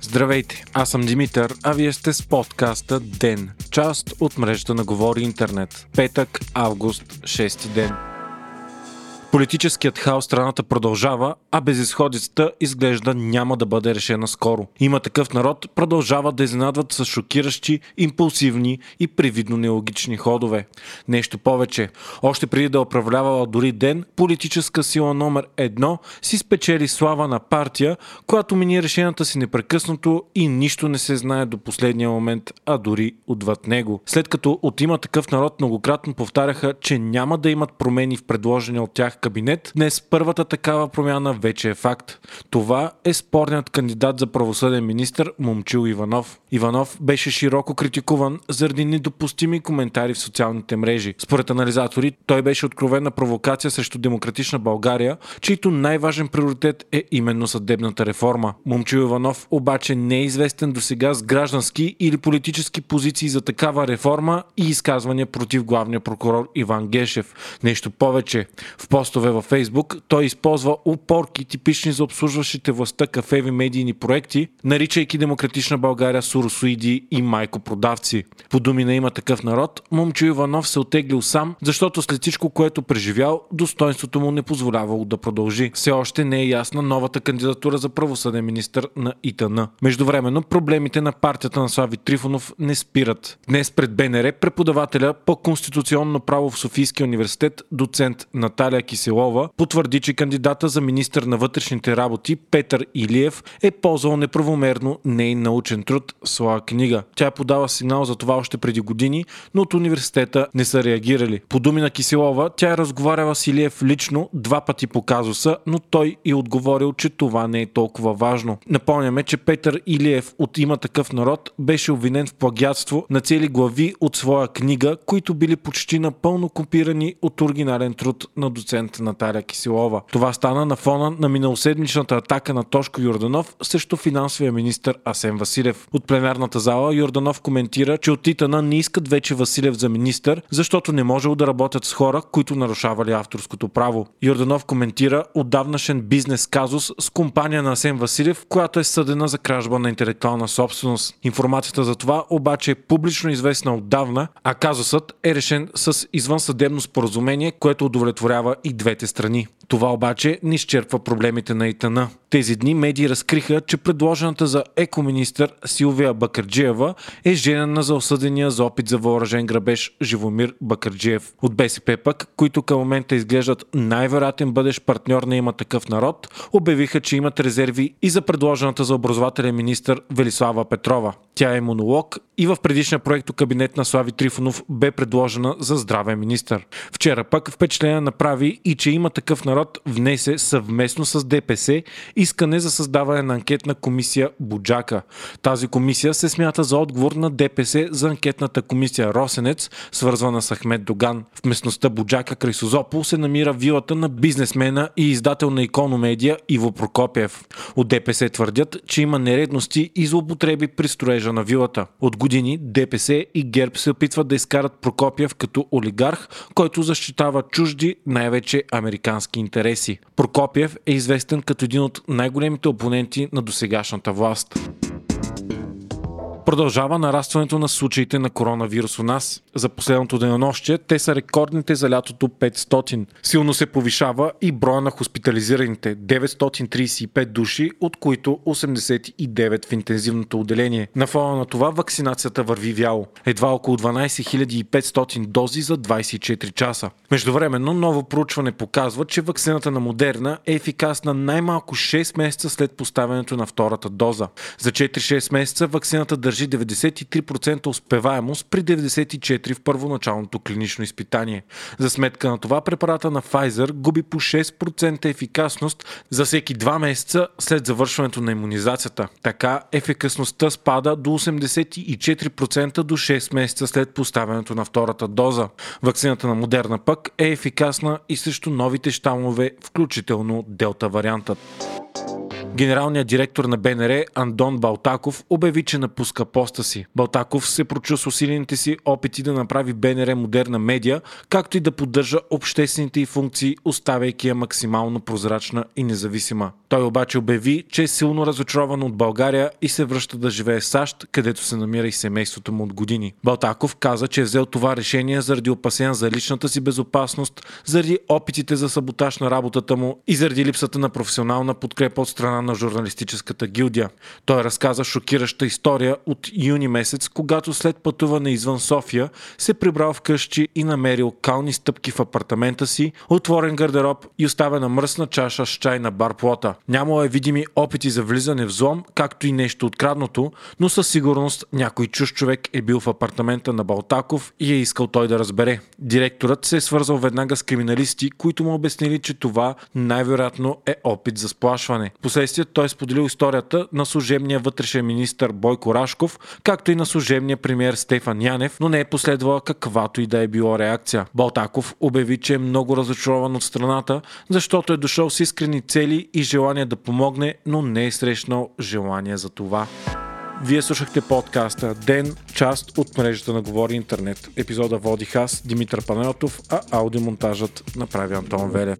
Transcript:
Здравейте, аз съм Димитър, а вие сте с подкаста ДЕН, част от мрежата на Говори Интернет. Петък, август, 6 ден. Политическият хаос страната продължава, а безисходицата изглежда няма да бъде решена скоро. Има такъв народ, продължава да изненадват с шокиращи, импулсивни и привидно нелогични ходове. Нещо повече. Още преди да управлявала дори ден, политическа сила номер едно си спечели слава на партия, която мини решенията си непрекъснато и нищо не се знае до последния момент, а дори отвъд него. След като от има такъв народ многократно повтаряха, че няма да имат промени в предложения от тях кабинет, днес първата такава промяна вече е факт. Това е спорният кандидат за правосъден министр Момчил Иванов. Иванов беше широко критикуван заради недопустими коментари в социалните мрежи. Според анализатори, той беше откровена провокация срещу демократична България, чийто най-важен приоритет е именно съдебната реформа. Момчил Иванов обаче не е известен до сега с граждански или политически позиции за такава реформа и изказвания против главния прокурор Иван Гешев. Нещо повече. В постове във Фейсбук той използва упорки, типични за обслужващите властта кафеви медийни проекти, наричайки демократична България суросоиди и майкопродавци. По думи на има такъв народ, Момчо Иванов се отеглил сам, защото след всичко, което преживял, достоинството му не позволявало да продължи. Все още не е ясна новата кандидатура за правосъден министр на ИТН. Междувременно проблемите на партията на Слави Трифонов не спират. Днес пред БНР преподавателя по конституционно право в Софийския университет, доцент Наталия Киселова, потвърди, че кандидата за министр на вътрешните работи Петър Илиев е ползвал неправомерно нейн научен труд своя книга. Тя подава сигнал за това още преди години, но от университета не са реагирали. По думи на Киселова, тя е разговаряла с Илиев лично два пъти по казуса, но той и отговорил, че това не е толкова важно. Напомняме, че Петър Илиев от има такъв народ беше обвинен в плагиатство на цели глави от своя книга, които били почти напълно копирани от оригинален труд на доцент Наталия Киселова. Това стана на фона на миналоседмичната атака на Тошко Йорданов срещу финансовия министр Асен Василев. От пленарната зала Йорданов коментира, че от Титана не искат вече Василев за министър, защото не можело да работят с хора, които нарушавали авторското право. Йорданов коментира отдавнашен бизнес казус с компания на Асен Василев, която е съдена за кражба на интелектуална собственост. Информацията за това обаче е публично известна отдавна, а казусът е решен с извънсъдебно споразумение, което удовлетворява и двете страни. Това обаче не изчерпва проблемите на ИТН. Тези дни медии разкриха, че предложената за екоминистър Силвия Бакърджиева е женена за осъдения за опит за въоръжен грабеж Живомир Бакърджиев. От БСП пък, които към момента изглеждат най-вероятен бъдещ партньор на има такъв народ, обявиха, че имат резерви и за предложената за образователен министр Велислава Петрова. Тя е монолог и в предишния проект кабинет на Слави Трифонов бе предложена за здравен министр. Вчера пък впечатление направи и че има такъв народ внесе съвместно с ДПС искане за създаване на анкетна комисия Буджака. Тази комисия се смята за отговор на ДПС за анкетната комисия Росенец, свързвана с Ахмед Доган. В местността Буджака край Созопол се намира вилата на бизнесмена и издател на икономедия Иво Прокопиев. От ДПС твърдят, че има нередности и злоупотреби при строежа на вилата. От години ДПС и ГЕРБ се опитват да изкарат Прокопиев като олигарх, който защитава чужди, най-вече американски интереси. Прокопиев е известен като един от най-големите опоненти на досегашната власт. Продължава нарастването на случаите на коронавирус у нас. За последното денонощие те са рекордните за лятото 500. Силно се повишава и броя на хоспитализираните 935 души, от които 89 в интензивното отделение. На фона на това вакцинацията върви вяло. Едва около 12 500 дози за 24 часа. Междувременно ново проучване показва, че вакцината на Модерна е ефикасна най-малко 6 месеца след поставянето на втората доза. За 4-6 месеца вакцината държи 93% успеваемост при 94% в първоначалното клинично изпитание. За сметка на това препарата на Pfizer губи по 6% ефикасност за всеки 2 месеца след завършването на иммунизацията. Така ефикасността спада до 84% до 6 месеца след поставянето на втората доза. Вакцината на Модерна пък е ефикасна и срещу новите щамове, включително Делта вариантът. Генералният директор на БНР Андон Балтаков обяви, че напуска поста си. Балтаков се прочу с усилените си опити да направи БНР модерна медия, както и да поддържа обществените й функции, оставяйки я максимално прозрачна и независима. Той обаче обяви, че е силно разочарован от България и се връща да живее в САЩ, където се намира и семейството му от години. Балтаков каза, че е взел това решение заради опасения за личната си безопасност, заради опитите за саботаж на работата му и заради липсата на професионална подкрепа от страна на журналистическата гилдия. Той разказа шокираща история от юни месец, когато след пътуване извън София се прибрал вкъщи и намерил кални стъпки в апартамента си, отворен гардероб и оставена мръсна чаша с чай на бар плота. Нямало е видими опити за влизане в злом, както и нещо открадното, но със сигурност някой чуж човек е бил в апартамента на Балтаков и е искал той да разбере. Директорът се е свързал веднага с криминалисти, които му обяснили, че това най-вероятно е опит за сплашване. Последствие той е споделил историята на служебния вътрешен министр Бойко Рашков, както и на служебния премьер Стефан Янев, но не е последвала каквато и да е било реакция. Балтаков обяви, че е много разочарован от страната, защото е дошъл с искрени цели и желание да помогне, но не е срещнал желание за това. Вие слушахте подкаста Ден, част от мрежата на Говори Интернет. Епизода водих аз, Димитър Панайотов, а аудиомонтажът направи Антон Велев.